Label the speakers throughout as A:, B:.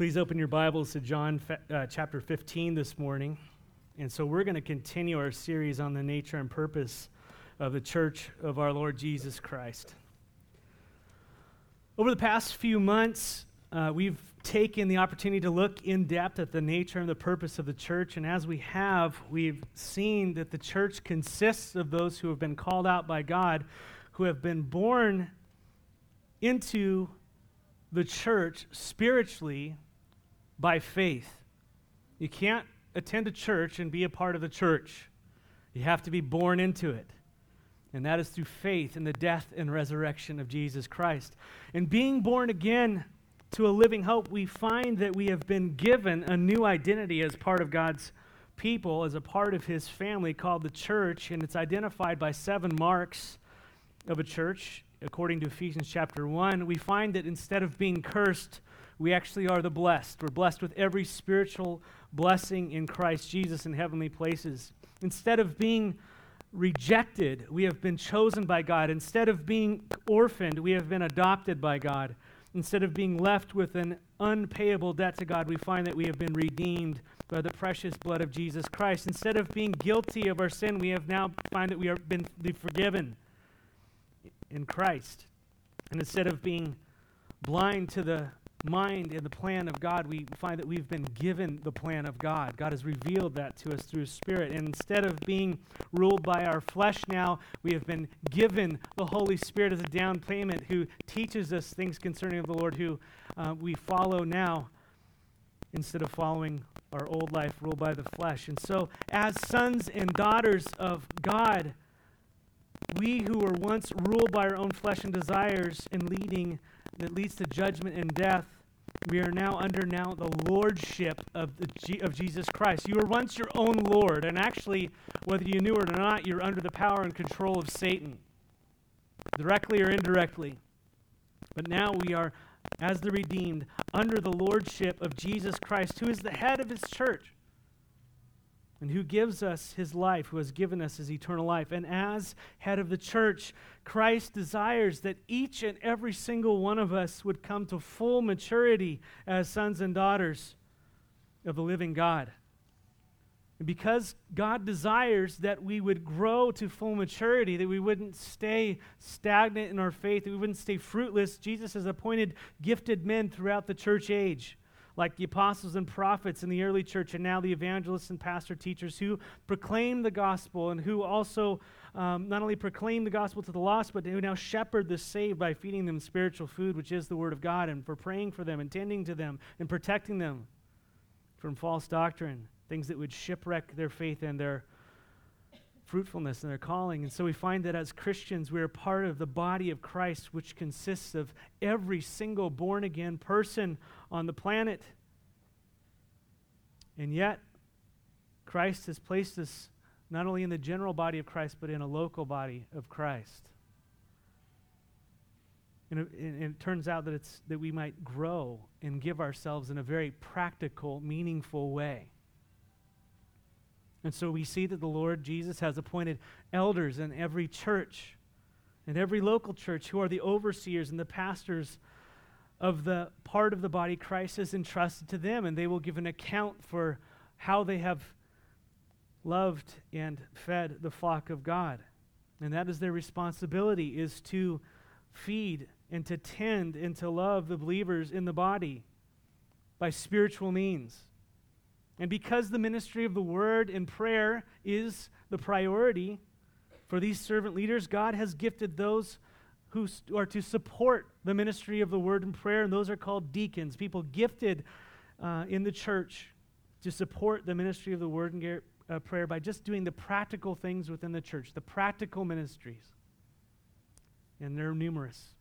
A: Please open your Bibles to John uh, chapter 15 this morning. And so we're going to continue our series on the nature and purpose of the church of our Lord Jesus Christ. Over the past few months, uh, we've taken the opportunity to look in depth at the nature and the purpose of the church. And as we have, we've seen that the church consists of those who have been called out by God, who have been born into the church spiritually by faith. You can't attend a church and be a part of the church. You have to be born into it. And that is through faith in the death and resurrection of Jesus Christ. And being born again to a living hope, we find that we have been given a new identity as part of God's people, as a part of his family called the church. And it's identified by seven marks of a church. According to Ephesians chapter 1, we find that instead of being cursed, we actually are the blessed. We're blessed with every spiritual blessing in Christ Jesus in heavenly places. Instead of being rejected, we have been chosen by God. Instead of being orphaned, we have been adopted by God. Instead of being left with an unpayable debt to God, we find that we have been redeemed by the precious blood of Jesus Christ. Instead of being guilty of our sin, we have now find that we have been forgiven in Christ. And instead of being blind to the mind and the plan of God, we find that we've been given the plan of God. God has revealed that to us through His Spirit. And instead of being ruled by our flesh now, we have been given the Holy Spirit as a down payment who teaches us things concerning the Lord, who uh, we follow now instead of following our old life ruled by the flesh. And so, as sons and daughters of God, we who were once ruled by our own flesh and desires and leading that leads to judgment and death, we are now under now the lordship of, the G- of Jesus Christ. You were once your own Lord, and actually, whether you knew it or not, you're under the power and control of Satan, directly or indirectly. But now we are, as the redeemed, under the lordship of Jesus Christ, who is the head of his church and who gives us his life, who has given us his eternal life. And as head of the church, Christ desires that each and every single one of us would come to full maturity as sons and daughters of the living God. And because God desires that we would grow to full maturity, that we wouldn't stay stagnant in our faith, that we wouldn't stay fruitless, Jesus has appointed gifted men throughout the church age like the apostles and prophets in the early church, and now the evangelists and pastor teachers who proclaim the gospel and who also um, not only proclaim the gospel to the lost, but who now shepherd the saved by feeding them spiritual food, which is the word of God, and for praying for them and tending to them and protecting them from false doctrine, things that would shipwreck their faith and their fruitfulness and their calling. And so we find that as Christians, we are part of the body of Christ, which consists of every single born again person on the planet. And yet, Christ has placed us not only in the general body of Christ, but in a local body of Christ. And it, and it, turns out that, it's, that we might grow and give ourselves in a very practical, meaningful way. And so we see that the Lord Jesus has appointed elders in every church, in every local church, who are the overseers and the pastors of the part of the body Christ has entrusted to them, and they will give an account for how they have loved and fed the flock of God. And that is their responsibility is to feed and to tend and to love the believers in the body by spiritual means. And because the ministry of the word and prayer is the priority for these servant leaders, God has gifted those who are to support the ministry of the word and prayer, and those are called deacons, people gifted uh, in the church to support the ministry of the word and uh, prayer by just doing the practical things within the church, the practical ministries. And they're numerous.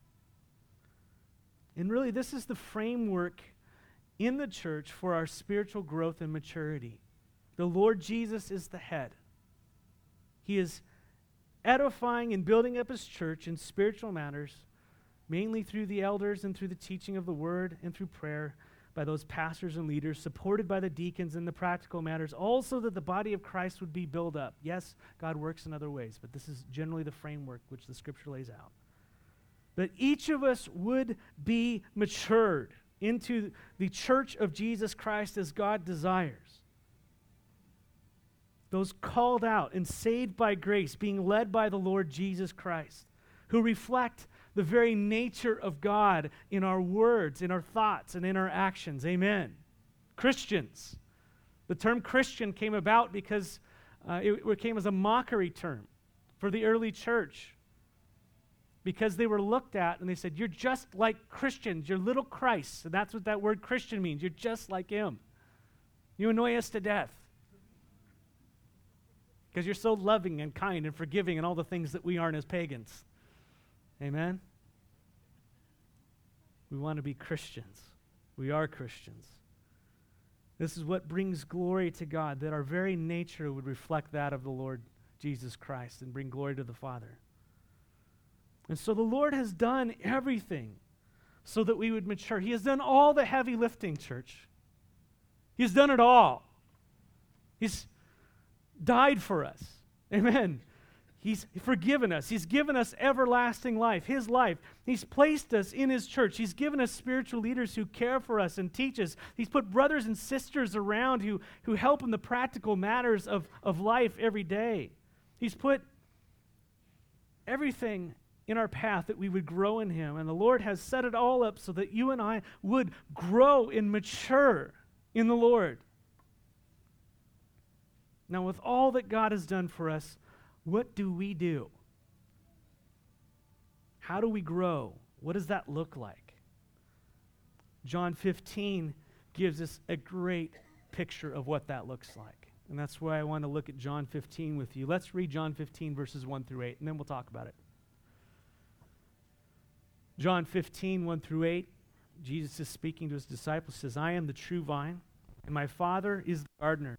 A: And really, this is the framework in the church for our spiritual growth and maturity. The Lord Jesus is the head. He is edifying and building up his church in spiritual matters, mainly through the elders and through the teaching of the word and through prayer by those pastors and leaders, supported by the deacons in the practical matters, also that the body of Christ would be built up. Yes, God works in other ways, but this is generally the framework which the scripture lays out. That each of us would be matured into the church of Jesus Christ as God desires. Those called out and saved by grace, being led by the Lord Jesus Christ, who reflect the very nature of God in our words, in our thoughts, and in our actions. Amen. Christians. The term Christian came about because uh, it, it came as a mockery term for the early church because they were looked at and they said, You're just like Christians. You're little Christ. And that's what that word Christian means. You're just like him. You annoy us to death because you're so loving and kind and forgiving and all the things that we aren't as pagans. Amen? We want to be Christians. We are Christians. This is what brings glory to God, that our very nature would reflect that of the Lord Jesus Christ and bring glory to the Father. And so the Lord has done everything so that we would mature. He has done all the heavy lifting, church. He's done it all. He's died for us. Amen. He's forgiven us. He's given us everlasting life, His life. He's placed us in His church. He's given us spiritual leaders who care for us and teach us. He's put brothers and sisters around who, who help in the practical matters of, of life every day. He's put everything in our path that we would grow in Him. And the Lord has set it all up so that you and I would grow and mature in the Lord. Now, with all that God has done for us, what do we do? How do we grow? What does that look like? John 15 gives us a great picture of what that looks like. And that's why I want to look at John 15 with you. Let's read John 15, verses 1 through 8, and then we'll talk about it. John 15, 1 through 8, Jesus is speaking to his disciples, says, I am the true vine, and my Father is the gardener.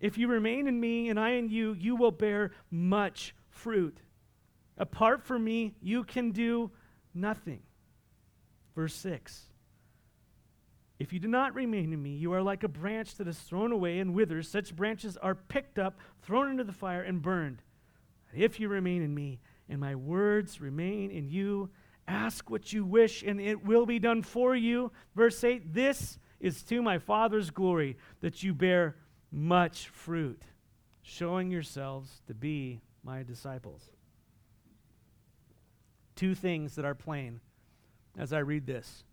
A: If you remain in me and I in you, you will bear much fruit. Apart from me, you can do nothing. Verse 6 If you do not remain in me, you are like a branch that is thrown away and withers. Such branches are picked up, thrown into the fire, and burned. If you remain in me, and my words remain in you, ask what you wish, and it will be done for you. Verse 8 This is to my Father's glory that you bear much fruit, showing yourselves to be my disciples. Two things that are plain as I read this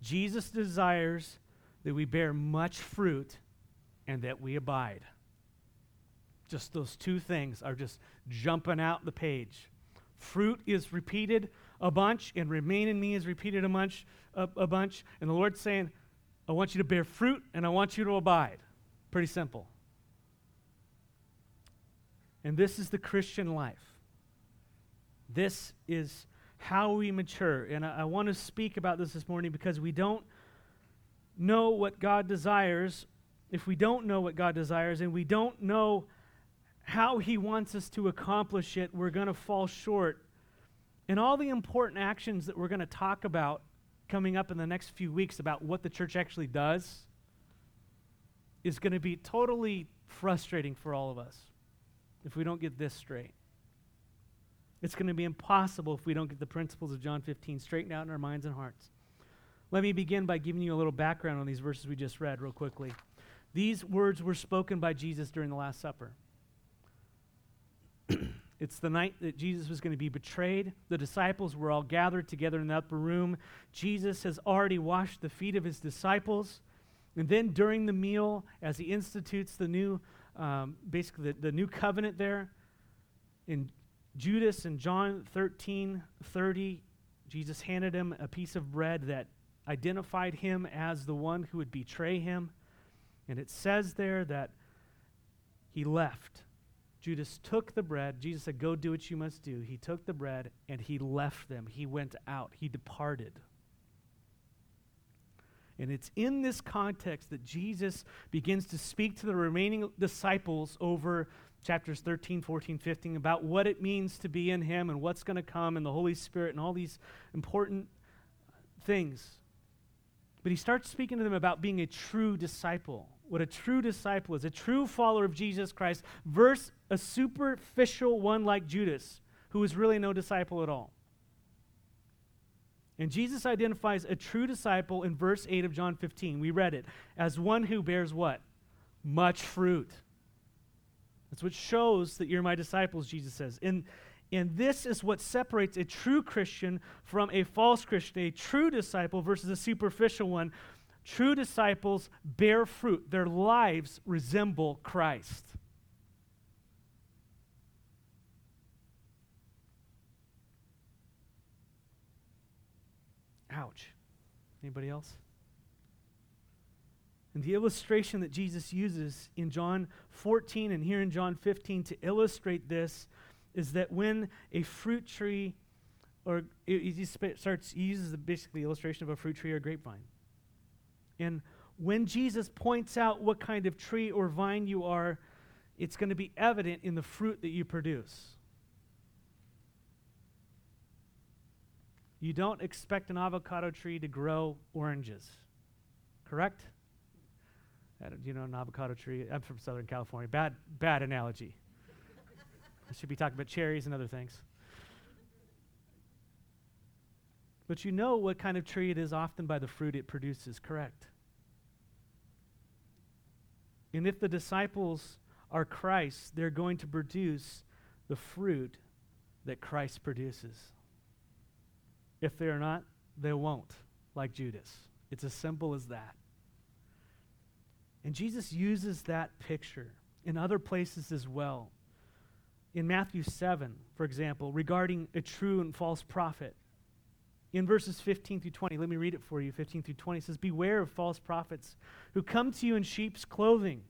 A: Jesus desires that we bear much fruit and that we abide. Just those two things are just jumping out the page. Fruit is repeated a bunch, and remain in me is repeated a bunch, a, a bunch. And the Lord's saying, I want you to bear fruit and I want you to abide. Pretty simple. And this is the Christian life. This is how we mature. And I, I want to speak about this this morning because we don't know what God desires. If we don't know what God desires and we don't know how He wants us to accomplish it, we're going to fall short. And all the important actions that we're going to talk about coming up in the next few weeks about what the church actually does is going to be totally frustrating for all of us if we don't get this straight. It's going to be impossible if we don't get the principles of John 15 straightened out in our minds and hearts. Let me begin by giving you a little background on these verses we just read, real quickly. These words were spoken by Jesus during the Last Supper. it's the night that Jesus was going to be betrayed. The disciples were all gathered together in the upper room. Jesus has already washed the feet of his disciples. And then during the meal, as he institutes the new, um, basically the, the new covenant there, in Judas and John 13 30, Jesus handed him a piece of bread that identified him as the one who would betray him. And it says there that he left. Judas took the bread. Jesus said, Go do what you must do. He took the bread and he left them. He went out. He departed. And it's in this context that Jesus begins to speak to the remaining disciples over chapters 13, 14, 15 about what it means to be in Him and what's going to come and the Holy Spirit and all these important things. But he starts speaking to them about being a true disciple. What a true disciple is, a true follower of Jesus Christ, versus a superficial one like Judas, who is really no disciple at all. And Jesus identifies a true disciple in verse 8 of John 15. We read it as one who bears what? Much fruit. That's what shows that you're my disciples, Jesus says. And, and this is what separates a true Christian from a false Christian, a true disciple versus a superficial one. True disciples bear fruit, their lives resemble Christ. Ouch. Anybody else? And the illustration that Jesus uses in John 14 and here in John 15 to illustrate this is that when a fruit tree, or he starts, he uses the basically illustration of a fruit tree or grapevine. And when Jesus points out what kind of tree or vine you are, it's going to be evident in the fruit that you produce. You don't expect an avocado tree to grow oranges, correct? you know, an avocado tree. I'm from Southern California. Bad, bad analogy. I should be talking about cherries and other things. But you know what kind of tree it is often by the fruit it produces, correct? And if the disciples are Christ, they're going to produce the fruit that Christ produces. If they're not, they won't, like Judas. It's as simple as that. And Jesus uses that picture in other places as well. In Matthew 7, for example, regarding a true and false prophet. In verses 15 through 20, let me read it for you. 15 through 20 says, Beware of false prophets who come to you in sheep's clothing,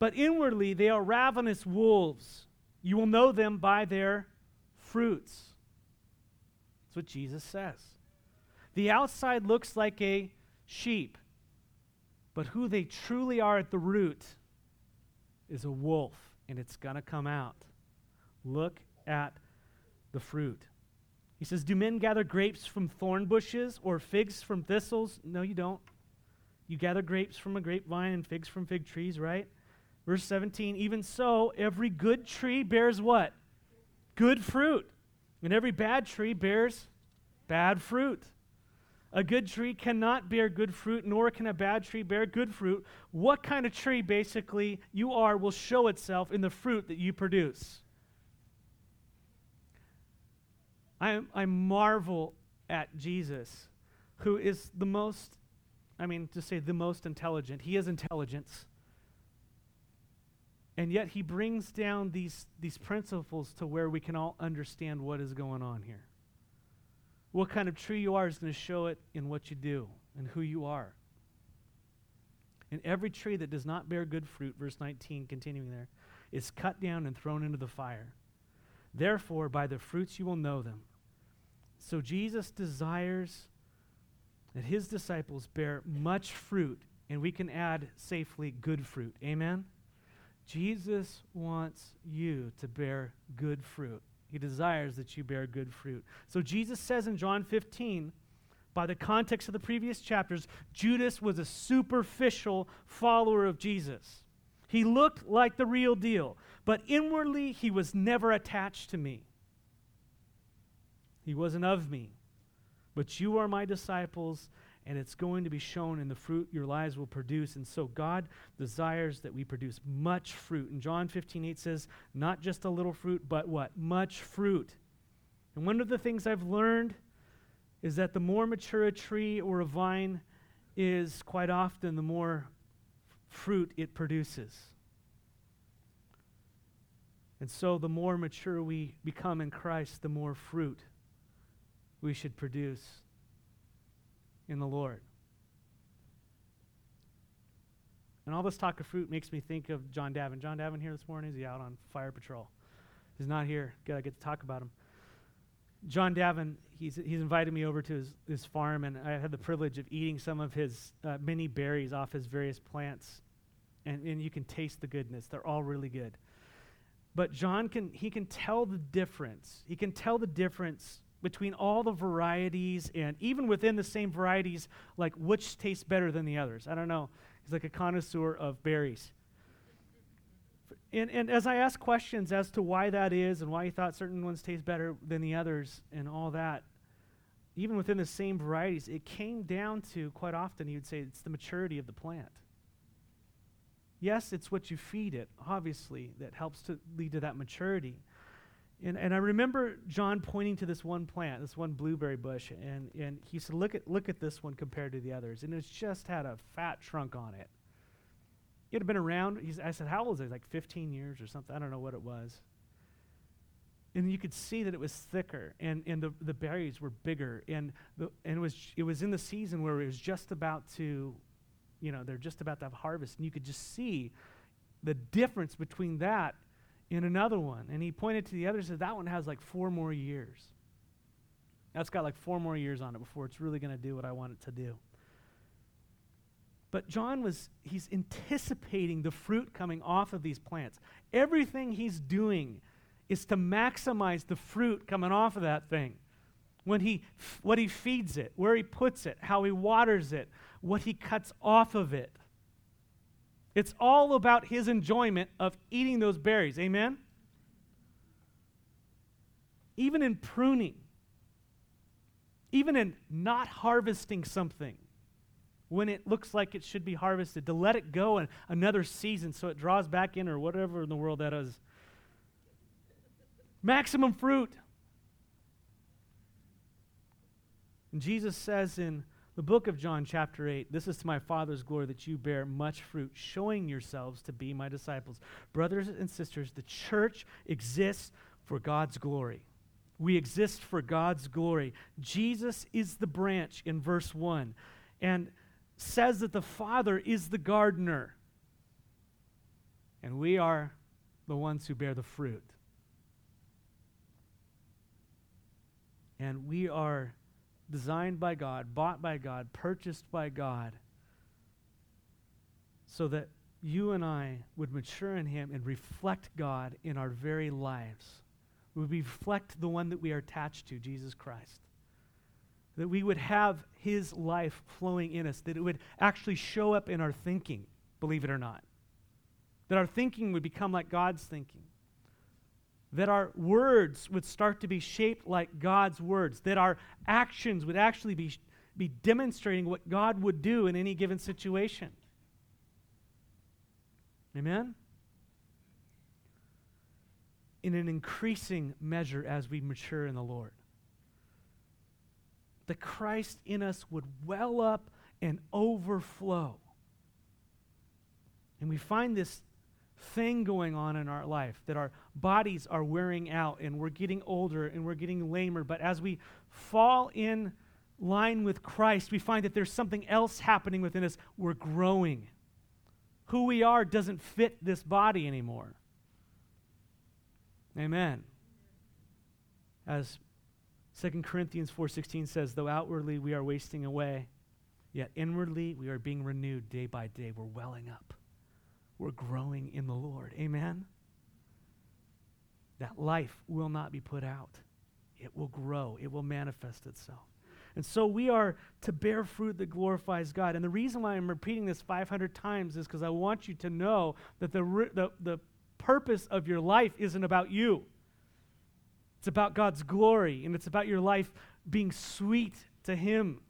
A: but inwardly they are ravenous wolves. You will know them by their fruits. What Jesus says. The outside looks like a sheep, but who they truly are at the root is a wolf, and it's going to come out. Look at the fruit. He says, Do men gather grapes from thorn bushes or figs from thistles? No, you don't. You gather grapes from a grapevine and figs from fig trees, right? Verse 17, even so, every good tree bears what? Good fruit. And every bad tree bears bad fruit. A good tree cannot bear good fruit, nor can a bad tree bear good fruit. What kind of tree, basically, you are will show itself in the fruit that you produce. I, I marvel at Jesus, who is the most, I mean, to say the most intelligent. He is intelligence. And yet he brings down these, these principles to where we can all understand what is going on here. What kind of tree you are is going to show it in what you do and who you are. And every tree that does not bear good fruit, verse 19, continuing there, is cut down and thrown into the fire. Therefore, by the fruits you will know them. So Jesus desires that his disciples bear much fruit, and we can add safely good fruit. Amen? Jesus wants you to bear good fruit. He desires that you bear good fruit. So Jesus says in John 15, by the context of the previous chapters, Judas was a superficial follower of Jesus. He looked like the real deal, but inwardly he was never attached to me. He wasn't of me. But you are my disciples, and it's going to be shown in the fruit your lives will produce. And so God desires that we produce much fruit. And John 15, 8 says, not just a little fruit, but what? Much fruit. And one of the things I've learned is that the more mature a tree or a vine is, quite often, the more fruit it produces. And so, the more mature we become in Christ, the more fruit we should produce in the Lord. And all this talk of fruit makes me think of John Davin. John Davin here this morning? Is he out on fire patrol? He's not here. Gotta get to talk about him. John Davin, he's, he's invited me over to his, his farm, and I had the privilege of eating some of his uh, mini berries off his various plants. And, and you can taste the goodness. They're all really good. But John can, he can tell the difference. He can tell the difference between all the varieties and even within the same varieties, like which tastes better than the others. I don't know. He's like a connoisseur of berries. And, and as I asked questions as to why that is and why he thought certain ones taste better than the others and all that, even within the same varieties, it came down to quite often he would say it's the maturity of the plant. Yes, it's what you feed it, obviously, that helps to lead to that maturity. And, and I remember John pointing to this one plant, this one blueberry bush, and, and he said, look at, look at this one compared to the others. And it's just had a fat trunk on it. It had been around. He's, I said, How old is it? Like 15 years or something. I don't know what it was. And you could see that it was thicker, and, and the, the berries were bigger. And, the, and it, was, it was in the season where it was just about to, you know, they're just about to have harvest. And you could just see the difference between that and another one. And he pointed to the other and said, That one has like four more years. That's got like four more years on it before it's really going to do what I want it to do. But John was, he's anticipating the fruit coming off of these plants. Everything he's doing is to maximize the fruit coming off of that thing. When he, what he feeds it, where he puts it, how he waters it, what he cuts off of it. It's all about his enjoyment of eating those berries. Amen? Even in pruning, even in not harvesting something, when it looks like it should be harvested, to let it go in another season so it draws back in or whatever in the world that is. Maximum fruit. And Jesus says in the book of John, chapter 8, this is to my Father's glory that you bear much fruit, showing yourselves to be my disciples. Brothers and sisters, the church exists for God's glory. We exist for God's glory. Jesus is the branch in verse 1. And says that the Father is the gardener, and we are the ones who bear the fruit. And we are designed by God, bought by God, purchased by God, so that you and I would mature in Him and reflect God in our very lives. We would reflect the one that we are attached to, Jesus Christ that we would have his life flowing in us, that it would actually show up in our thinking, believe it or not. That our thinking would become like God's thinking. That our words would start to be shaped like God's words. That our actions would actually be, be demonstrating what God would do in any given situation. Amen? In an increasing measure as we mature in the Lord the Christ in us would well up and overflow. And we find this thing going on in our life that our bodies are wearing out and we're getting older and we're getting lamer. But as we fall in line with Christ, we find that there's something else happening within us. We're growing. Who we are doesn't fit this body anymore. Amen. As 2 Corinthians 4:16 says, "Though outwardly we are wasting away, yet inwardly we are being renewed day by day. We're welling up. We're growing in the Lord." Amen. That life will not be put out. It will grow. It will manifest itself. And so we are to bear fruit that glorifies God. And the reason why I'm repeating this 500 times is because I want you to know that the, the, the purpose of your life isn't about you. It's about God's glory, and it's about your life being sweet to Him.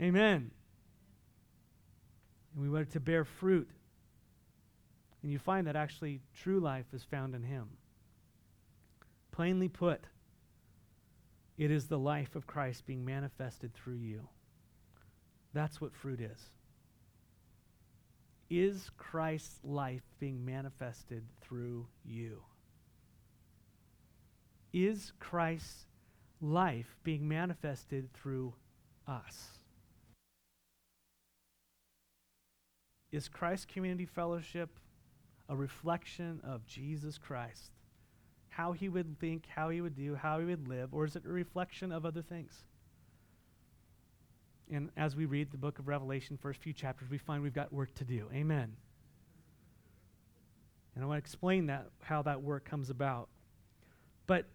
A: Amen. And we want to bear fruit. And you find that actually true life is found in Him. Plainly put, it is the life of Christ being manifested through you. That's what fruit is. Is Christ's life being manifested through you? is Christ's life being manifested through us? Is Christ Community Fellowship a reflection of Jesus Christ? how he would think, how he would do, how he would live, or is it a reflection of other things? And as we read the book of Revelation, first few chapters, we find we've got work to do. Amen. And I want to explain that, how that work comes about. But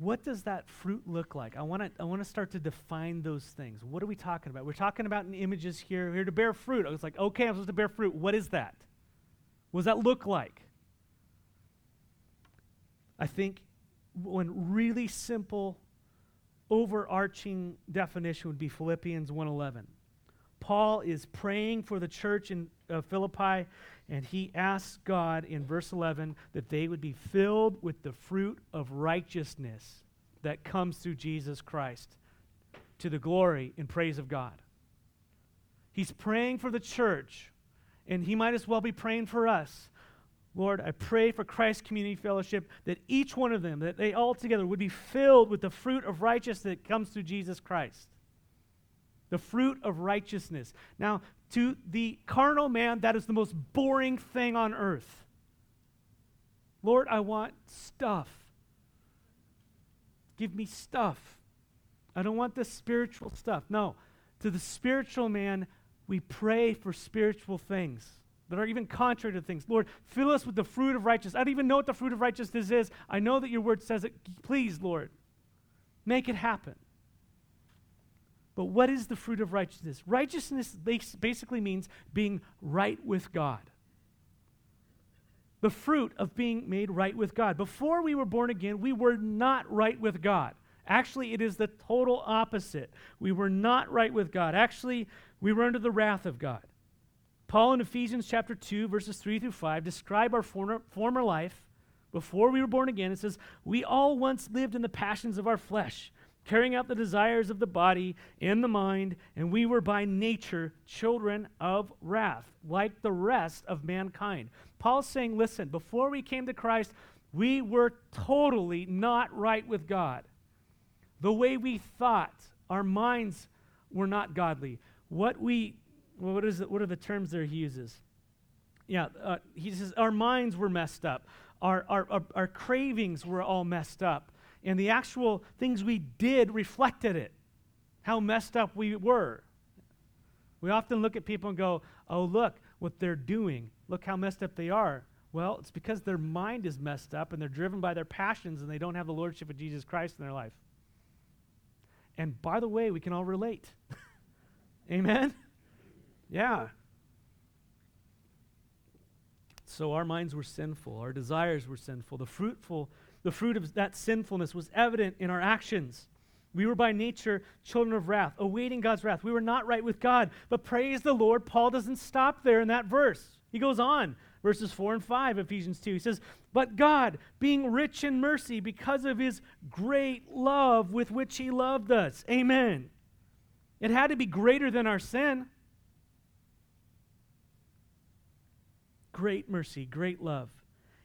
A: what does that fruit look like? I want to I want to start to define those things. What are we talking about? We're talking about in images here. Here to bear fruit. I was like, okay, I'm supposed to bear fruit. What is that? What does that look like? I think one really simple, overarching definition would be Philippians 1:11. Paul is praying for the church in uh, Philippi, and he asks God in verse 11 that they would be filled with the fruit of righteousness that comes through Jesus Christ to the glory and praise of God. He's praying for the church, and he might as well be praying for us. Lord, I pray for Christ Community Fellowship that each one of them, that they all together would be filled with the fruit of righteousness that comes through Jesus Christ the fruit of righteousness. Now, to the carnal man, that is the most boring thing on earth. Lord, I want stuff. Give me stuff. I don't want the spiritual stuff. No. To the spiritual man, we pray for spiritual things that are even contrary to things. Lord, fill us with the fruit of righteousness. I don't even know what the fruit of righteousness is. I know that your word says it. Please, Lord, make it happen. But what is the fruit of righteousness? Righteousness basically means being right with God. The fruit of being made right with God. Before we were born again, we were not right with God. Actually, it is the total opposite. We were not right with God. Actually, we were under the wrath of God. Paul in Ephesians chapter 2, verses 3 through 5, describe our former, former life before we were born again. It says, We all once lived in the passions of our flesh carrying out the desires of the body and the mind, and we were by nature children of wrath, like the rest of mankind. Paul's saying, listen, before we came to Christ, we were totally not right with God. The way we thought, our minds were not godly. What we, what, is it, what are the terms there he uses? Yeah, uh, he says our minds were messed up. Our, our, our, our cravings were all messed up and the actual things we did reflected it, how messed up we were. We often look at people and go, oh, look what they're doing. Look how messed up they are. Well, it's because their mind is messed up and they're driven by their passions and they don't have the lordship of Jesus Christ in their life. And by the way, we can all relate. Amen? Yeah. So our minds were sinful, our desires were sinful. The fruitful the fruit of that sinfulness was evident in our actions. We were by nature children of wrath, awaiting God's wrath. We were not right with God. But praise the Lord, Paul doesn't stop there in that verse. He goes on, verses 4 and 5, Ephesians 2. He says, But God, being rich in mercy because of his great love with which he loved us. Amen. It had to be greater than our sin. Great mercy, great love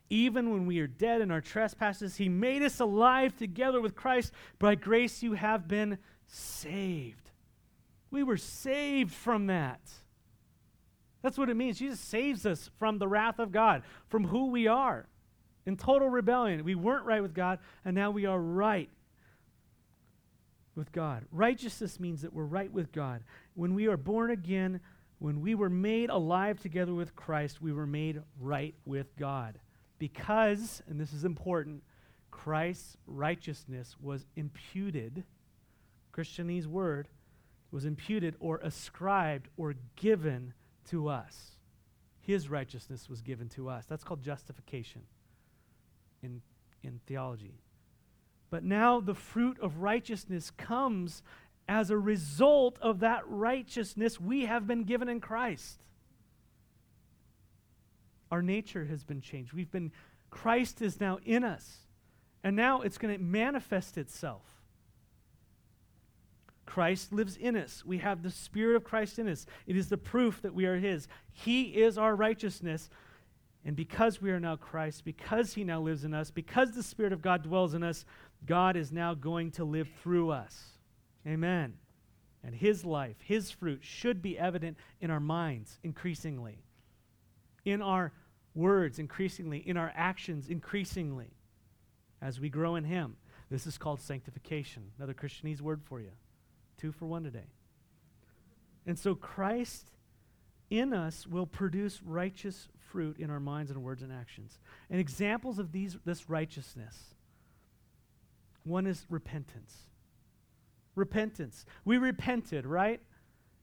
A: even when we are dead in our trespasses, he made us alive together with Christ. By grace you have been saved. We were saved from that. That's what it means. Jesus saves us from the wrath of God, from who we are. In total rebellion. We weren't right with God, and now we are right with God. Righteousness means that we're right with God. When we are born again, when we were made alive together with Christ, we were made right with God because, and this is important, Christ's righteousness was imputed, Christianese word, was imputed or ascribed or given to us. His righteousness was given to us. That's called justification in, in theology. But now the fruit of righteousness comes as a result of that righteousness we have been given in Christ. Our nature has been changed. We've been, Christ is now in us. And now it's going to manifest itself. Christ lives in us. We have the Spirit of Christ in us. It is the proof that we are His. He is our righteousness. And because we are now Christ, because He now lives in us, because the Spirit of God dwells in us, God is now going to live through us. Amen. And His life, His fruit should be evident in our minds increasingly in our words increasingly, in our actions increasingly, as we grow in Him. This is called sanctification. Another Christianese word for you. Two for one today. And so Christ in us will produce righteous fruit in our minds and words and actions. And examples of these, this righteousness one is repentance. Repentance. We repented, right?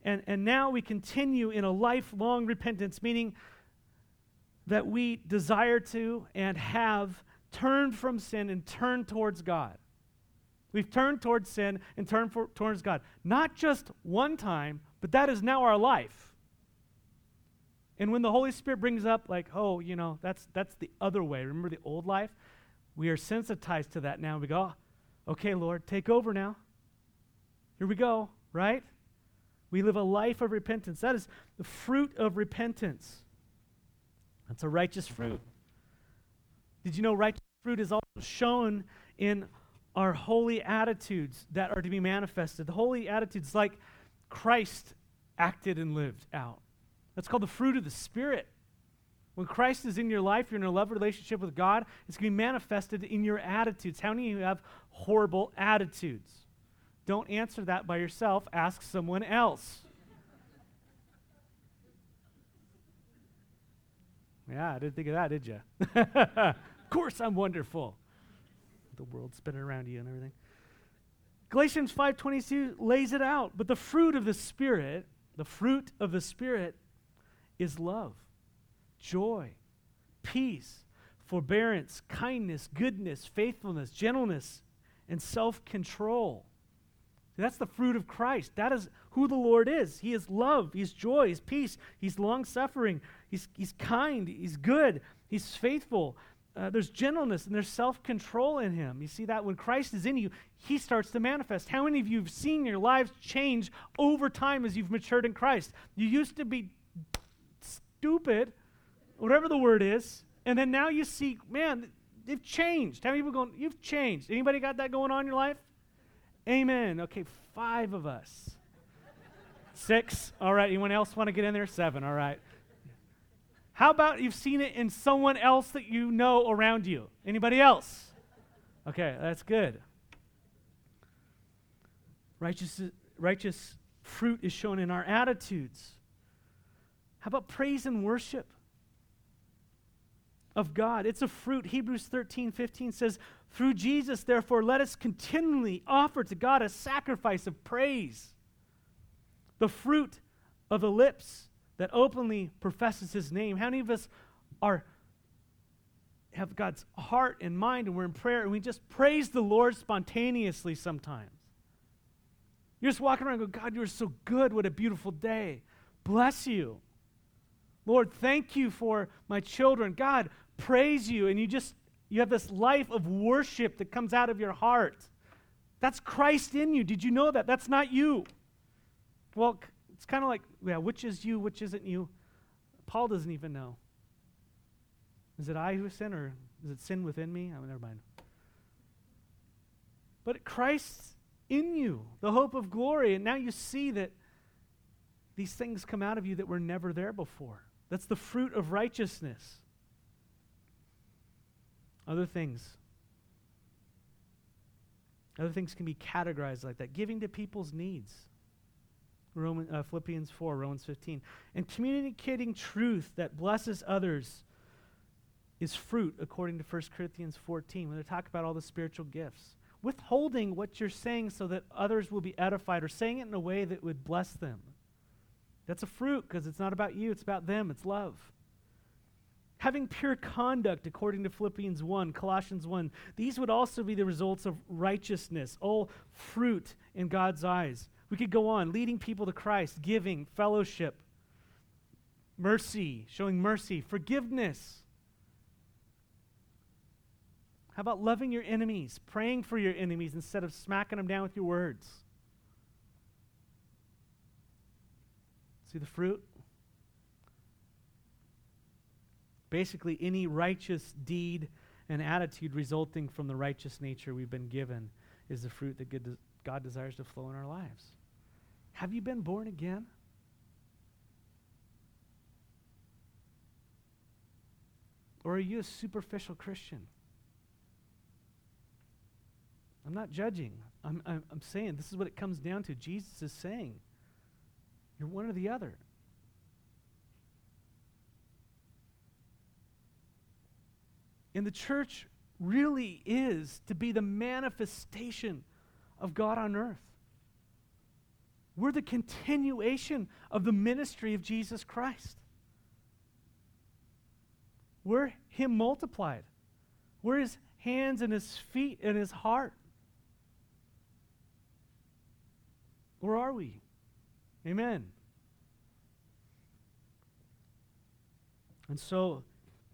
A: And, and now we continue in a lifelong repentance, meaning that we desire to and have turned from sin and turned towards God. We've turned towards sin and turned for, towards God. Not just one time, but that is now our life. And when the Holy Spirit brings up, like, oh, you know, that's, that's the other way. Remember the old life? We are sensitized to that now. We go, oh, okay, Lord, take over now. Here we go, right? We live a life of repentance. That is the fruit of repentance. That's a righteous fruit. Did you know righteous fruit is also shown in our holy attitudes that are to be manifested? The holy attitudes, like Christ acted and lived out. That's called the fruit of the Spirit. When Christ is in your life, you're in a love relationship with God, it's going to be manifested in your attitudes. How many of you have horrible attitudes? Don't answer that by yourself, ask someone else. Yeah, I didn't think of that, did you? of course, I'm wonderful. The world spinning around you and everything. Galatians 5:22 lays it out, but the fruit of the spirit, the fruit of the spirit is love, joy, peace, forbearance, kindness, goodness, faithfulness, gentleness, and self-control. That's the fruit of Christ. That is who the Lord is. He is love, He's joy, He's peace, He's long suffering, he's, he's kind, He's good, He's faithful uh, there's gentleness and there's self control in him. You see that when Christ is in you, he starts to manifest. How many of you have seen your lives change over time as you've matured in Christ? You used to be stupid, whatever the word is, and then now you see, man, they've changed. How many people going, you've changed? Anybody got that going on in your life? Amen. Okay, five of us. Six. All right. Anyone else want to get in there? Seven. All right. How about you've seen it in someone else that you know around you? Anybody else? Okay, that's good. Righteous, righteous fruit is shown in our attitudes. How about praise and worship of God? It's a fruit. Hebrews 13, 15 says, Through Jesus, therefore, let us continually offer to God a sacrifice of praise. The fruit of the lips that openly professes his name. How many of us are have God's heart and mind and we're in prayer and we just praise the Lord spontaneously sometimes? You're just walking around and go, God, you're so good. What a beautiful day. Bless you. Lord, thank you for my children. God, praise you. And you just, you have this life of worship that comes out of your heart. That's Christ in you. Did you know that? That's not you. Well, it's kind of like, yeah, which is you, which isn't you? Paul doesn't even know. Is it I who sin, or is it sin within me? Oh, never mind. But Christ's in you, the hope of glory, and now you see that these things come out of you that were never there before. That's the fruit of righteousness. Other things. Other things can be categorized like that. Giving to people's needs. Roman, uh, Philippians 4, Romans 15. And communicating truth that blesses others is fruit, according to 1 Corinthians 14, when they talk about all the spiritual gifts. Withholding what you're saying so that others will be edified or saying it in a way that would bless them. That's a fruit because it's not about you, it's about them, it's love. Having pure conduct, according to Philippians 1, Colossians 1, these would also be the results of righteousness, all fruit in God's eyes. We could go on, leading people to Christ, giving, fellowship, mercy, showing mercy, forgiveness. How about loving your enemies, praying for your enemies instead of smacking them down with your words? See the fruit? Basically, any righteous deed and attitude resulting from the righteous nature we've been given is the fruit that God desires to flow in our lives. Have you been born again? Or are you a superficial Christian? I'm not judging. I'm, I'm, I'm saying this is what it comes down to. Jesus is saying, you're one or the other. And the church really is to be the manifestation of God on earth. We're the continuation of the ministry of Jesus Christ. We're Him multiplied. We're His hands and His feet and His heart. Where are we? Amen. And so,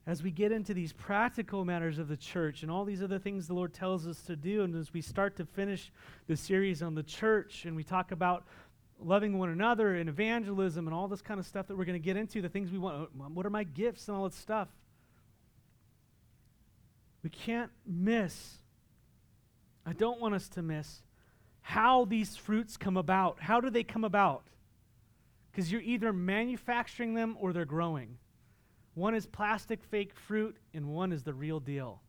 A: as we get into these practical matters of the church and all these other things the Lord tells us to do, and as we start to finish the series on the church and we talk about loving one another and evangelism and all this kind of stuff that we're going to get into, the things we want, uh, what are my gifts and all that stuff, we can't miss, I don't want us to miss how these fruits come about. How do they come about? Because you're either manufacturing them or they're growing. One is plastic fake fruit, and one is the real deal.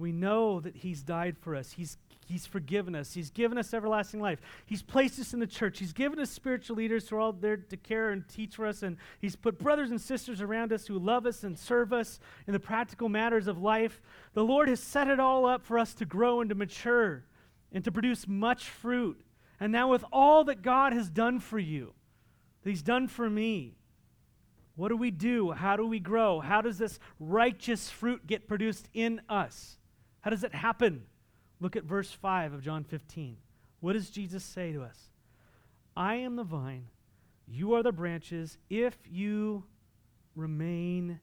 A: We know that He's died for us. He's, he's forgiven us. He's given us everlasting life. He's placed us in the church. He's given us spiritual leaders who are all there to care and teach for us. And He's put brothers and sisters around us who love us and serve us in the practical matters of life. The Lord has set it all up for us to grow and to mature and to produce much fruit. And now, with all that God has done for you, that He's done for me, what do we do? How do we grow? How does this righteous fruit get produced in us? How does it happen? Look at verse 5 of John 15. What does Jesus say to us? I am the vine, you are the branches. If you remain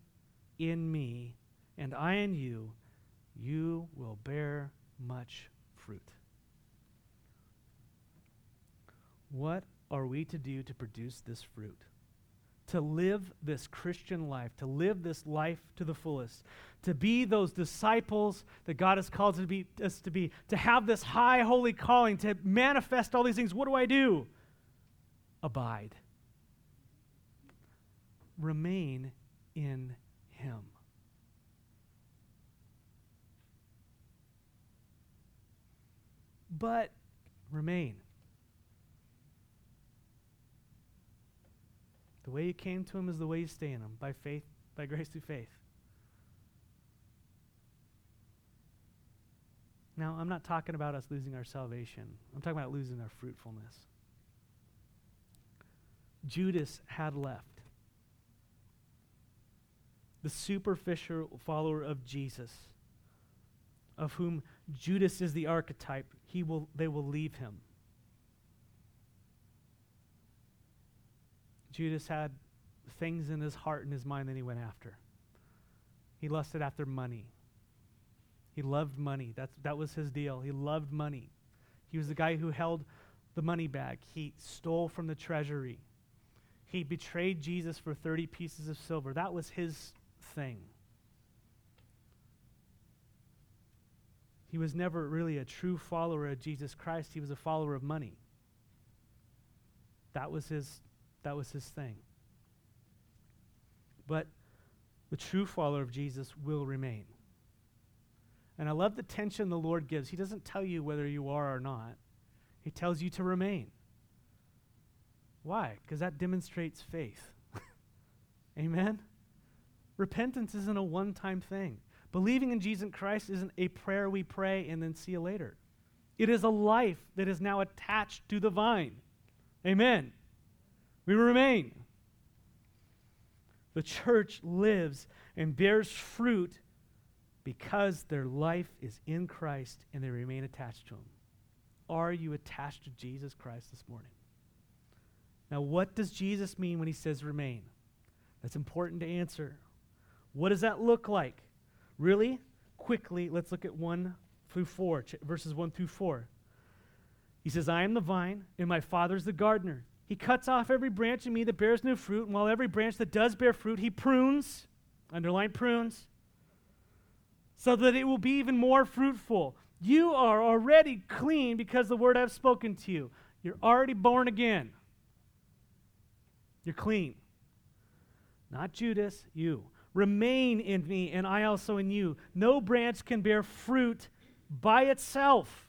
A: in me, and I in you, you will bear much fruit. What are we to do to produce this fruit? To live this Christian life, to live this life to the fullest, to be those disciples that God has called to be, us to be, to have this high holy calling, to manifest all these things. What do I do? Abide. Remain in Him. But remain. The way you came to him is the way you stay in him, by faith, by grace through faith. Now, I'm not talking about us losing our salvation. I'm talking about losing our fruitfulness. Judas had left. The superficial follower of Jesus, of whom Judas is the archetype, he will, they will leave him. Judas had things in his heart and his mind that he went after. He lusted after money. He loved money. That's, that was his deal. He loved money. He was the guy who held the money bag. He stole from the treasury. He betrayed Jesus for 30 pieces of silver. That was his thing. He was never really a true follower of Jesus Christ. He was a follower of money. That was his that was his thing. But the true follower of Jesus will remain. And I love the tension the Lord gives. He doesn't tell you whether you are or not, He tells you to remain. Why? Because that demonstrates faith. Amen? Repentance isn't a one time thing. Believing in Jesus Christ isn't a prayer we pray and then see you later. It is a life that is now attached to the vine. Amen. We remain. The church lives and bears fruit because their life is in Christ and they remain attached to Him. Are you attached to Jesus Christ this morning? Now, what does Jesus mean when He says remain? That's important to answer. What does that look like? Really? Quickly, let's look at 1 through 4, verses 1 through 4. He says, I am the vine, and my Father is the gardener. He cuts off every branch in me that bears no fruit, and while every branch that does bear fruit, he prunes, underline prunes, so that it will be even more fruitful. You are already clean because the word I've spoken to you. You're already born again. You're clean. not Judas, you. Remain in me, and I also in you. No branch can bear fruit by itself.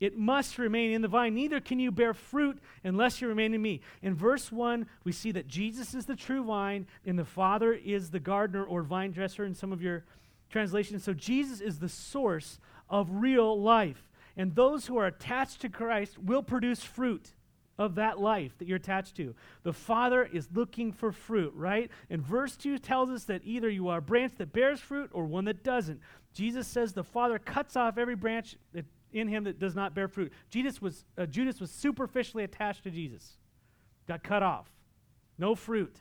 A: It must remain in the vine. Neither can you bear fruit unless you remain in me. In verse 1, we see that Jesus is the true vine, and the Father is the gardener or vine dresser in some of your translations. So Jesus is the source of real life. And those who are attached to Christ will produce fruit of that life that you're attached to. The Father is looking for fruit, right? And verse 2 tells us that either you are a branch that bears fruit or one that doesn't. Jesus says the Father cuts off every branch that, in him that does not bear fruit. Jesus was, uh, Judas was superficially attached to Jesus, got cut off. No fruit.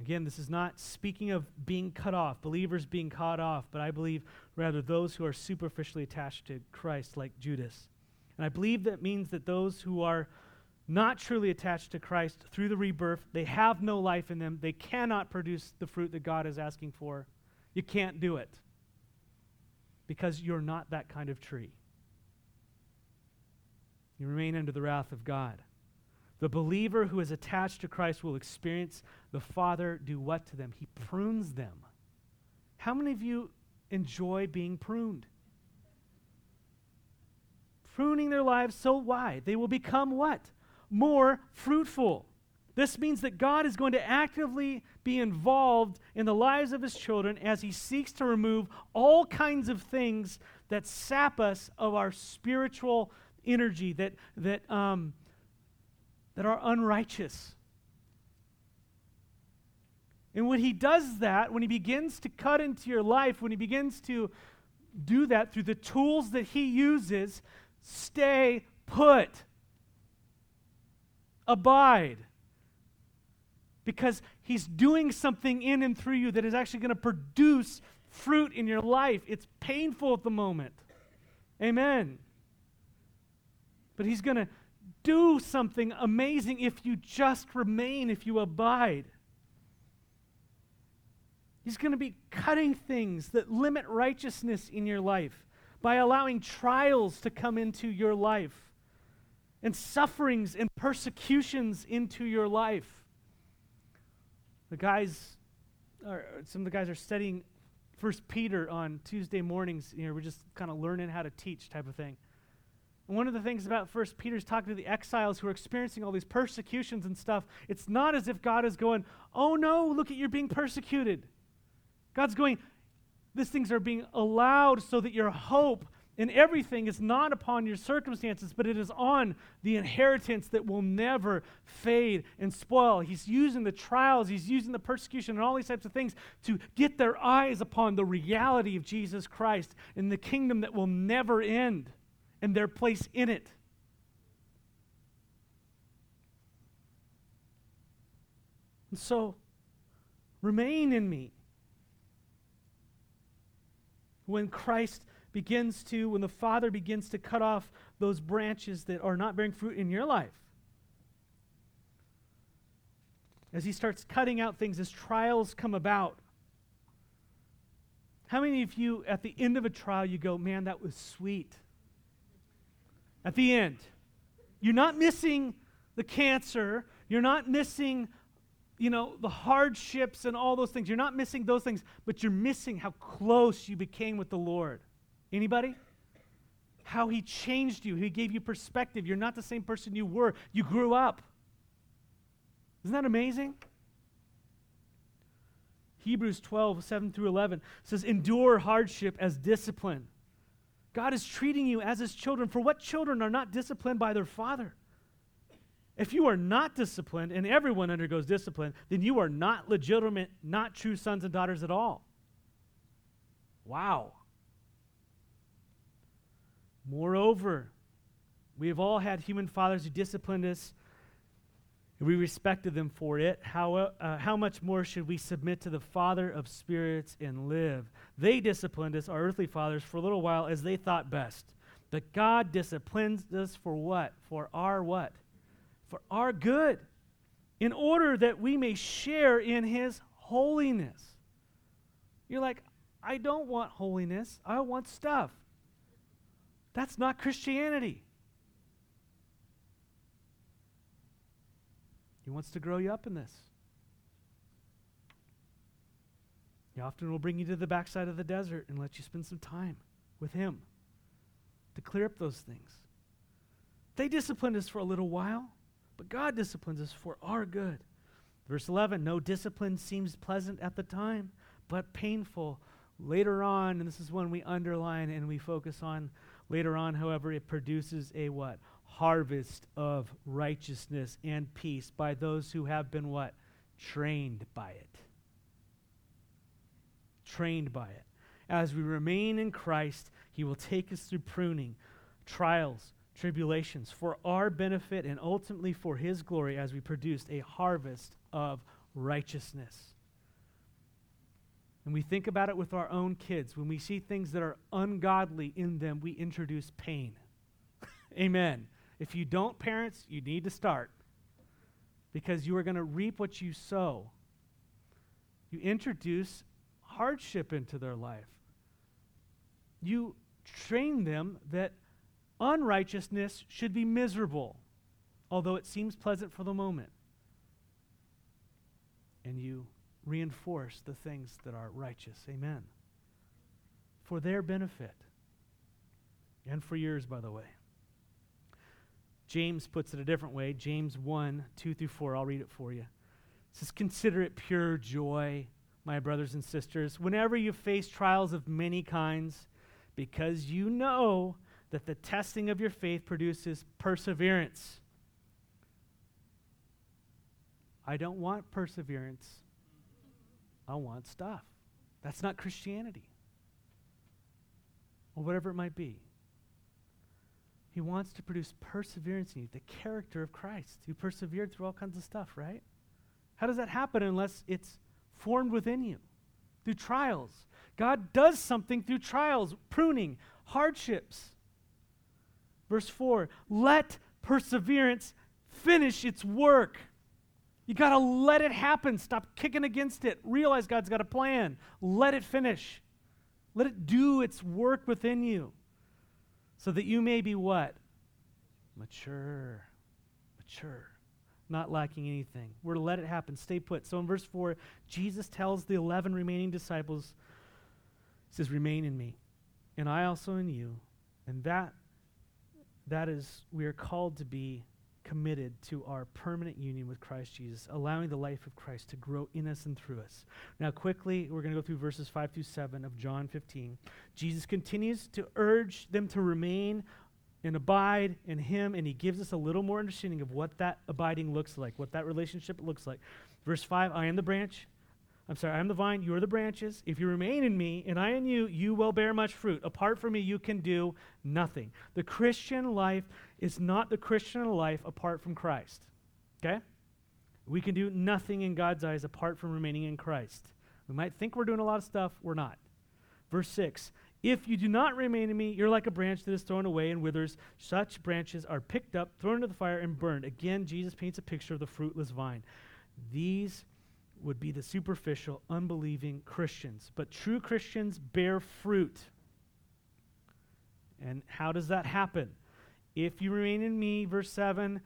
A: Again, this is not speaking of being cut off, believers being cut off, but I believe rather those who are superficially attached to Christ, like Judas. And I believe that means that those who are not truly attached to Christ through the rebirth, they have no life in them. They cannot produce the fruit that God is asking for. You can't do it because you're not that kind of tree. You remain under the wrath of God. The believer who is attached to Christ will experience the Father do what to them? He prunes them. How many of you enjoy being pruned? pruning their lives so why? They will become what? More fruitful. This means that God is going to actively be involved in the lives of his children as he seeks to remove all kinds of things that sap us of our spiritual energy, that, that, um, that are unrighteous. And when he does that, when he begins to cut into your life, when he begins to do that through the tools that he uses, Stay put. Abide. Because he's doing something in and through you that is actually going to produce fruit in your life. It's painful at the moment. Amen. But he's going to do something amazing if you just remain, if you abide. He's going to be cutting things that limit righteousness in your life by allowing trials to come into your life and sufferings and persecutions into your life. The guys, are, some of the guys are studying First Peter on Tuesday mornings. You know, we're just kind of learning how to teach type of thing. And one of the things about First Peter is talking to the exiles who are experiencing all these persecutions and stuff. It's not as if God is going, "Oh no, look at you're being persecuted." God's going, these things are being allowed so that your hope in everything is not upon your circumstances, but it is on the inheritance that will never fade and spoil. He's using the trials, he's using the persecution, and all these types of things to get their eyes upon the reality of Jesus Christ and the kingdom that will never end and their place in it. And so, remain in me when Christ begins to, when the Father begins to cut off those branches that are not bearing fruit in your life. As He starts cutting out things, as trials come about. How many of you, at the end of a trial, you go, man, that was sweet? At the end. You're not missing the cancer. You're not missing you know, the hardships and all those things. You're not missing those things, but you're missing how close you became with the Lord. Anybody? How he changed you. He gave you perspective. You're not the same person you were. You grew up. Isn't that amazing? Hebrews 12, 7 through 11 says, Endure hardship as discipline. God is treating you as his children. For what children are not disciplined by their father? If you are not disciplined, and everyone undergoes discipline, then you are not legitimate, not true sons and daughters at all. Wow. Moreover, we have all had human fathers who disciplined us, we respected them for it. How, uh, how much more should we submit to the Father of spirits and live? They disciplined us, our earthly fathers, for a little while as they thought best. But God disciplines us for what? For our what? for our good, in order that we may share in his holiness. You're like, I don't want holiness, I want stuff. That's not Christianity. He wants to grow you up in this. He often will bring you to the backside of the desert and let you spend some time with Him to clear up those things. They disciplined us for a little while, but God disciplines us for our good. Verse 11 No discipline seems pleasant at the time, but painful later on. And this is when we underline and we focus on later on, however, it produces a what? Harvest of righteousness and peace by those who have been what? Trained by it trained by it. As we remain in Christ, He will take us through pruning, trials, tribulations for our benefit and ultimately for His glory as we produce a harvest of righteousness. And we think about it with our own kids. When we see things that are ungodly in them, we introduce pain. Amen. If you don't, parents, you need to start because you are going to reap what you sow. You introduce hardship into their life. You train them that unrighteousness should be miserable, although it seems pleasant for the moment. And you reinforce the things that are righteous. Amen. For their benefit. And for yours, by the way. James puts it a different way. James 1, 2 through 4. I'll read it for you. It says, Consider it pure joy my brothers and sisters, whenever you face trials of many kinds, because you know that the testing of your faith produces perseverance. I don't want perseverance. I want stuff. That's not Christianity. Or whatever it might be. He wants to produce perseverance in you, the character of Christ, who persevered through all kinds of stuff, right? How does that happen unless it's formed within you through trials. God does something through trials, pruning, hardships. Verse 4 let perseverance finish its work. You got to let it happen. Stop kicking against it. Realize God's got a plan. Let it finish. Let it do its work within you so that you may be what? Mature. Mature not lacking anything. We're to let it happen. Stay put. So in verse 4, Jesus tells the 11 remaining disciples, He says, Remain in me, and I also in you. And that, that is, we are called to be committed to our permanent union with Christ Jesus, allowing the life of Christ to grow in us and through us. Now, quickly, we're going to go through verses 5 through 7 of John 15. Jesus continues to urge them to remain and abide in Him, and He gives us a little more understanding of what that abiding looks like, what that relationship looks like. Verse 5 I am the branch. I'm sorry, I am the vine, you are the branches. If you remain in me and I in you, you will bear much fruit. Apart from me, you can do nothing. The Christian life is not the Christian life apart from Christ. Okay? We can do nothing in God's eyes apart from remaining in Christ. We might think we're doing a lot of stuff, we're not. Verse 6 if you do not remain in me, you're like a branch that is thrown away and withers. Such branches are picked up, thrown into the fire, and burned. Again, Jesus paints a picture of the fruitless vine. These would be the superficial, unbelieving Christians. But true Christians bear fruit. And how does that happen? If you remain in me, verse 7,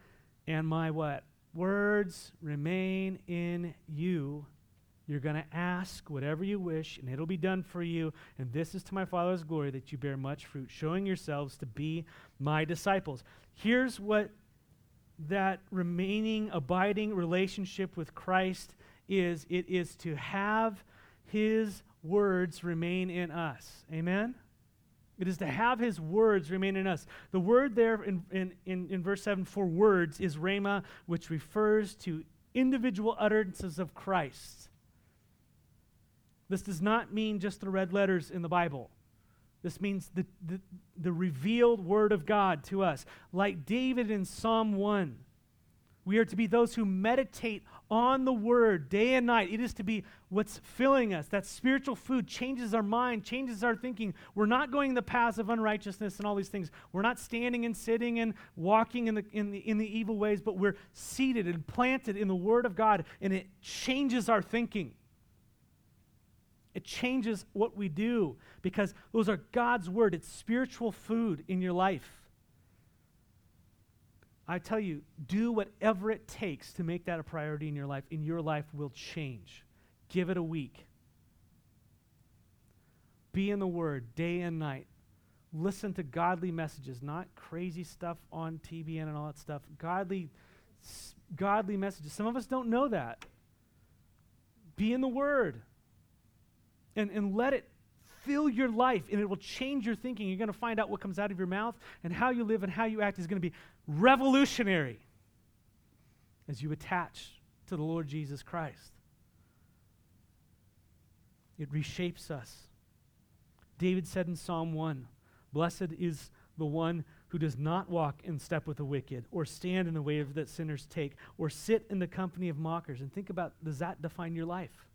A: and my what? Words remain in you, you're going to ask whatever you wish, and it'll be done for you. And this is to my Father's glory that you bear much fruit, showing yourselves to be my disciples. Here's what that remaining, abiding relationship with Christ is it is to have his words remain in us. Amen? It is to have his words remain in us. The word there in, in, in, in verse 7 for words is rhema, which refers to individual utterances of Christ. This does not mean just the red letters in the Bible. This means the, the, the, revealed word of God to us. Like David in Psalm 1, we are to be those who meditate on the word day and night. It is to be what's filling us. That spiritual food changes our mind, changes our thinking. We're not going the paths of unrighteousness and all these things. We're not standing and sitting and walking in the, in the, in the evil ways, but we're seated and planted in the word of God, and it changes our thinking. It changes what we do because those are God's word. It's spiritual food in your life. I tell you, do whatever it takes to make that a priority in your life, and your life will change. Give it a week. Be in the Word day and night. Listen to godly messages, not crazy stuff on TBN and all that stuff. Godly, godly messages. Some of us don't know that. Be in the Word and, and let it fill your life, and it will change your thinking. You're going to find out what comes out of your mouth, and how you live and how you act is going to be revolutionary as you attach to the Lord Jesus Christ. It reshapes us. David said in Psalm 1 Blessed is the one who does not walk in step with the wicked, or stand in the way that sinners take, or sit in the company of mockers. And think about does that define your life?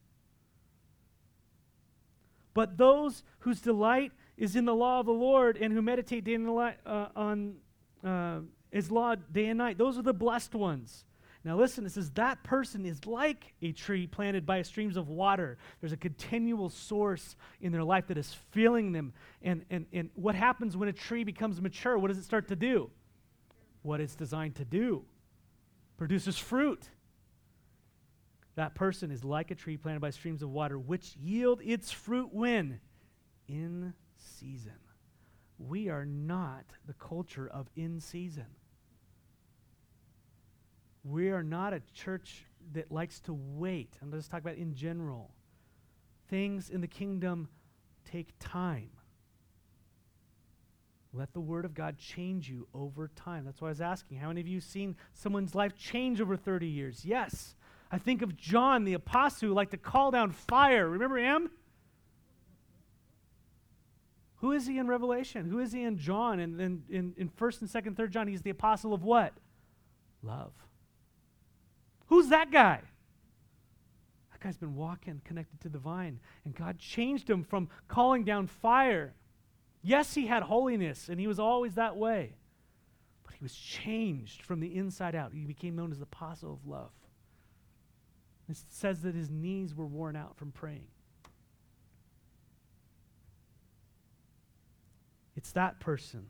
A: But those whose delight is in the law of the Lord and who meditate day and night, uh, on uh, his law day and night, those are the blessed ones. Now, listen, it says that person is like a tree planted by streams of water. There's a continual source in their life that is filling them. And, and, and what happens when a tree becomes mature? What does it start to do? What it's designed to do produces fruit. That person is like a tree planted by streams of water, which yield its fruit when? In season. We are not the culture of in season. We are not a church that likes to wait. I'm going to talk about in general. Things in the kingdom take time. Let the Word of God change you over time. That's why I was asking. How many of you seen someone's life change over 30 years? Yes. I think of John, the apostle, who liked to call down fire. Remember him? Who is he in Revelation? Who is he in John? And in, in, in 1st and 2nd, 3rd John, he's the apostle of what? Love. Who's that guy? That guy's been walking connected to the vine, and God changed him from calling down fire. Yes, he had holiness, and he was always that way, but he was changed from the inside out. He became known as the apostle of love. It says that his knees were worn out from praying. It's that person,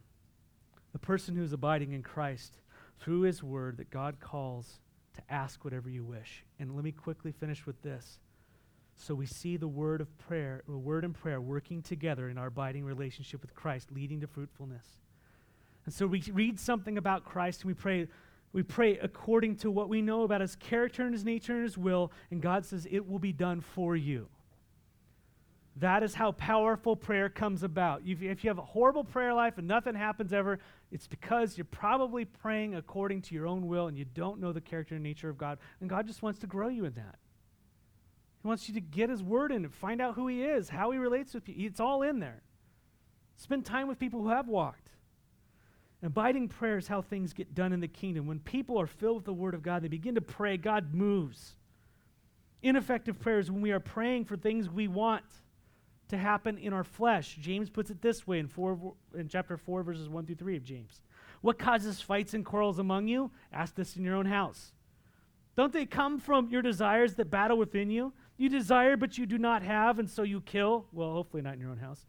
A: the person who is abiding in Christ through his word, that God calls to ask whatever you wish. And let me quickly finish with this. So we see the word of prayer, the word and prayer working together in our abiding relationship with Christ, leading to fruitfulness. And so we read something about Christ and we pray, we pray according to what we know about his character and his nature and his will, and God says it will be done for you. That is how powerful prayer comes about. If you have a horrible prayer life and nothing happens ever, it's because you're probably praying according to your own will and you don't know the character and nature of God. And God just wants to grow you in that. He wants you to get His Word in and find out who He is, how He relates with you. It's all in there. Spend time with people who have walked. Abiding prayer is how things get done in the kingdom. When people are filled with the Word of God, they begin to pray, God moves. Ineffective prayer is when we are praying for things we want to happen in our flesh. James puts it this way in, four, in chapter 4, verses 1 through 3 of James. What causes fights and quarrels among you? Ask this in your own house. Don't they come from your desires that battle within you? You desire, but you do not have, and so you kill. Well, hopefully not in your own house.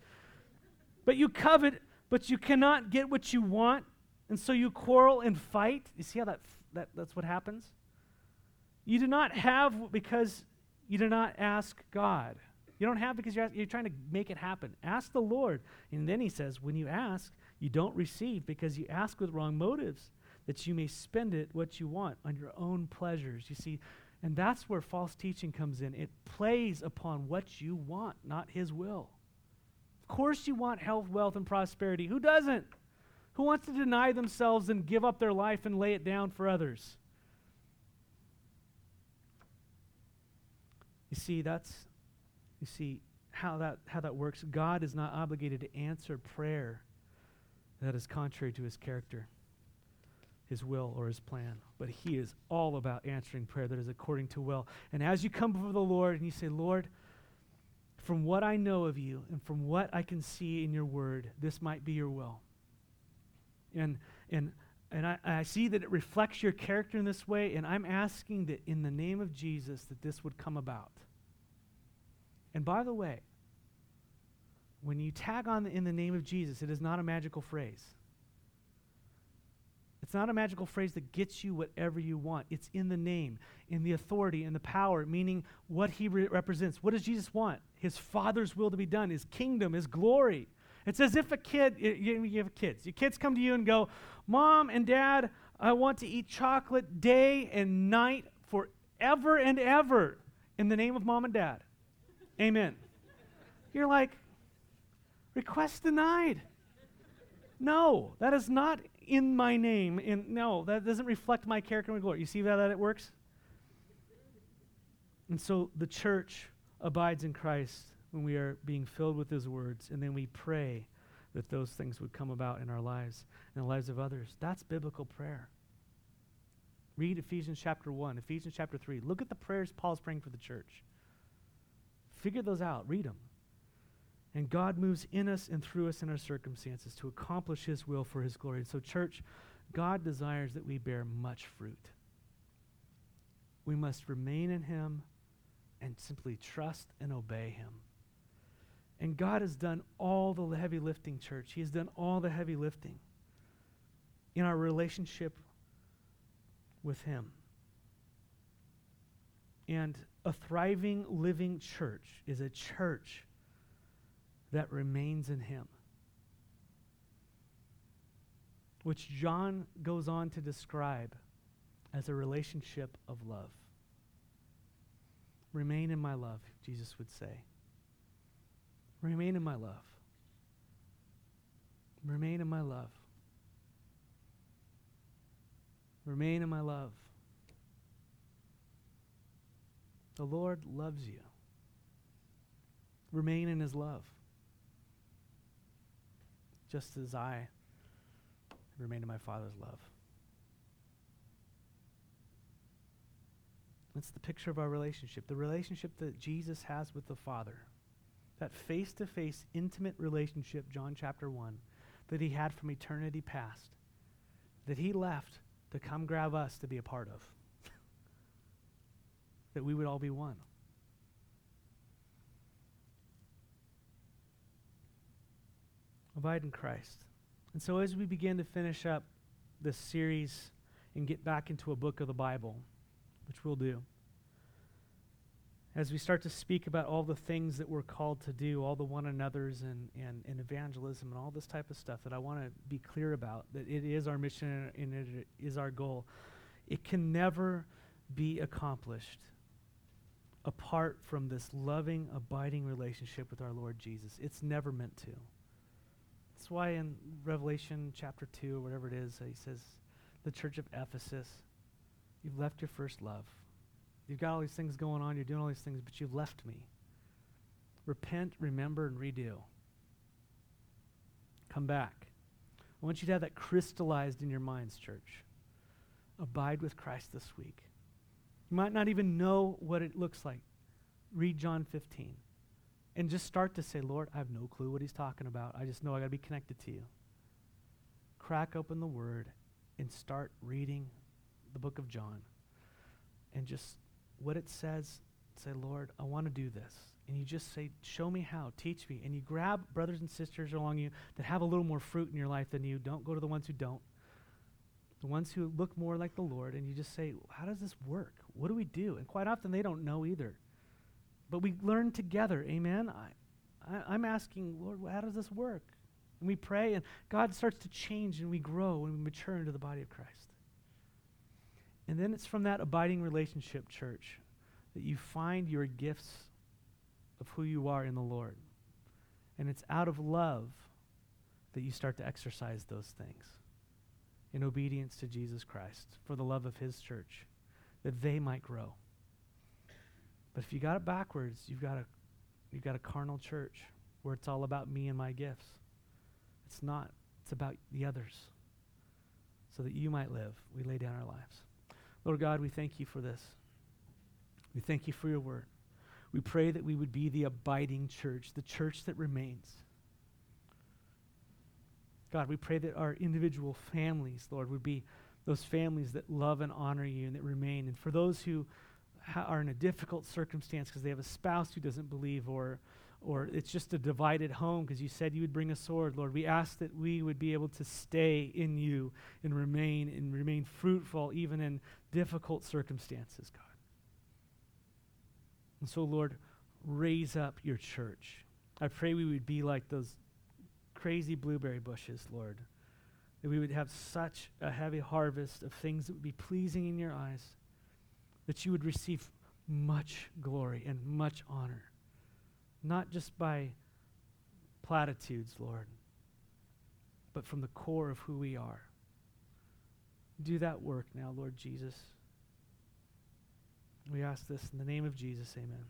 A: But you covet, but you cannot get what you want, and so you quarrel and fight. You see how that, that that's what happens? You do not have because you do not ask God. You don't have because you're, you're trying to make it happen. Ask the Lord. And then he says, when you ask, you don't receive because you ask with wrong motives, that you may spend it what you want on your own pleasures. You see, and that's where false teaching comes in. It plays upon what you want, not his will. Of course, you want health, wealth, and prosperity. Who doesn't? Who wants to deny themselves and give up their life and lay it down for others? You see, that's you see how that, how that works. God is not obligated to answer prayer that is contrary to his character, his will, or his plan. But he is all about answering prayer that is according to will. And as you come before the Lord and you say, Lord, from what I know of you and from what I can see in your word, this might be your will. And, and, and I, I see that it reflects your character in this way, and I'm asking that in the name of Jesus that this would come about. And by the way, when you tag on the, in the name of Jesus, it is not a magical phrase. It's not a magical phrase that gets you whatever you want. It's in the name, in the authority, in the power, meaning what he re- represents. What does Jesus want? His Father's will to be done, his kingdom, his glory. It's as if a kid, you, you have kids. Your kids come to you and go, Mom and Dad, I want to eat chocolate day and night forever and ever in the name of mom and dad. Amen. You're like, request denied. No, that is not in my name. In, no, that doesn't reflect my character and glory. You see how that it works? And so the church abides in Christ when we are being filled with his words, and then we pray that those things would come about in our lives and the lives of others. That's biblical prayer. Read Ephesians chapter 1, Ephesians chapter 3. Look at the prayers Paul's praying for the church. Figure those out, read them. And God moves in us and through us in our circumstances to accomplish His will for His glory. And so, church, God desires that we bear much fruit. We must remain in Him and simply trust and obey Him. And God has done all the heavy lifting, church. He has done all the heavy lifting in our relationship with Him. And a thriving, living church is a church that remains in Him. Which John goes on to describe as a relationship of love. Remain in my love, Jesus would say. Remain in my love. Remain in my love. Remain in my love. The Lord loves you. Remain in his love just as I remain in my Father's love. That's the picture of our relationship, the relationship that Jesus has with the Father. That face to face, intimate relationship, John chapter 1, that he had from eternity past, that he left to come grab us to be a part of, that we would all be one. Abide in Christ. And so, as we begin to finish up this series and get back into a book of the Bible, which we'll do, as we start to speak about all the things that we're called to do, all the one another's and, and, and evangelism and all this type of stuff that I want to be clear about, that it is our mission and it is our goal, it can never be accomplished apart from this loving, abiding relationship with our Lord Jesus. It's never meant to. That's why in Revelation chapter 2, or whatever it is, he says, the church of Ephesus, you've left your first love. You've got all these things going on, you're doing all these things, but you've left me. Repent, remember, and redo. Come back. I want you to have that crystallized in your minds, church. Abide with Christ this week. You might not even know what it looks like. Read John 15 and just start to say, Lord, I have no clue what he's talking about. I just know I got to be connected to you. Crack open the word and start reading the book of John. And just what it says, say, Lord, I want to do this. And you just say, Show me how, teach me. And you grab brothers and sisters along you that have a little more fruit in your life than you. Don't go to the ones who don't. The ones who look more like the Lord, and you just say, How does this work? What do we do? And quite often they don't know either. But we learn together. Amen. I, I, I'm asking, Lord, how does this work? And we pray, and God starts to change, and we grow, and we mature into the body of Christ. And then it's from that abiding relationship, church, that you find your gifts of who you are in the Lord. And it's out of love that you start to exercise those things in obedience to Jesus Christ for the love of his church, that they might grow. But if you got it backwards, you've got a you've got a carnal church where it's all about me and my gifts. It's not. It's about the others. So that you might live. We lay down our lives. Lord God, we thank you for this. We thank you for your word. We pray that we would be the abiding church, the church that remains. God, we pray that our individual families, Lord, would be those families that love and honor you and that remain. And for those who ha- are in a difficult circumstance because they have a spouse who doesn't believe or, or it's just a divided home because you said you would bring a sword, Lord. We ask that we would be able to stay in you and remain and remain fruitful even in difficult circumstances, God. And so, Lord, raise up your church. I pray we would be like those crazy blueberry bushes, Lord. That we would have such a heavy harvest of things that would be pleasing in your eyes, that you would receive much glory and much honor, not just by platitudes, Lord, but from the core of who we are. Do that work now, Lord Jesus. We ask this in the name of Jesus. Amen.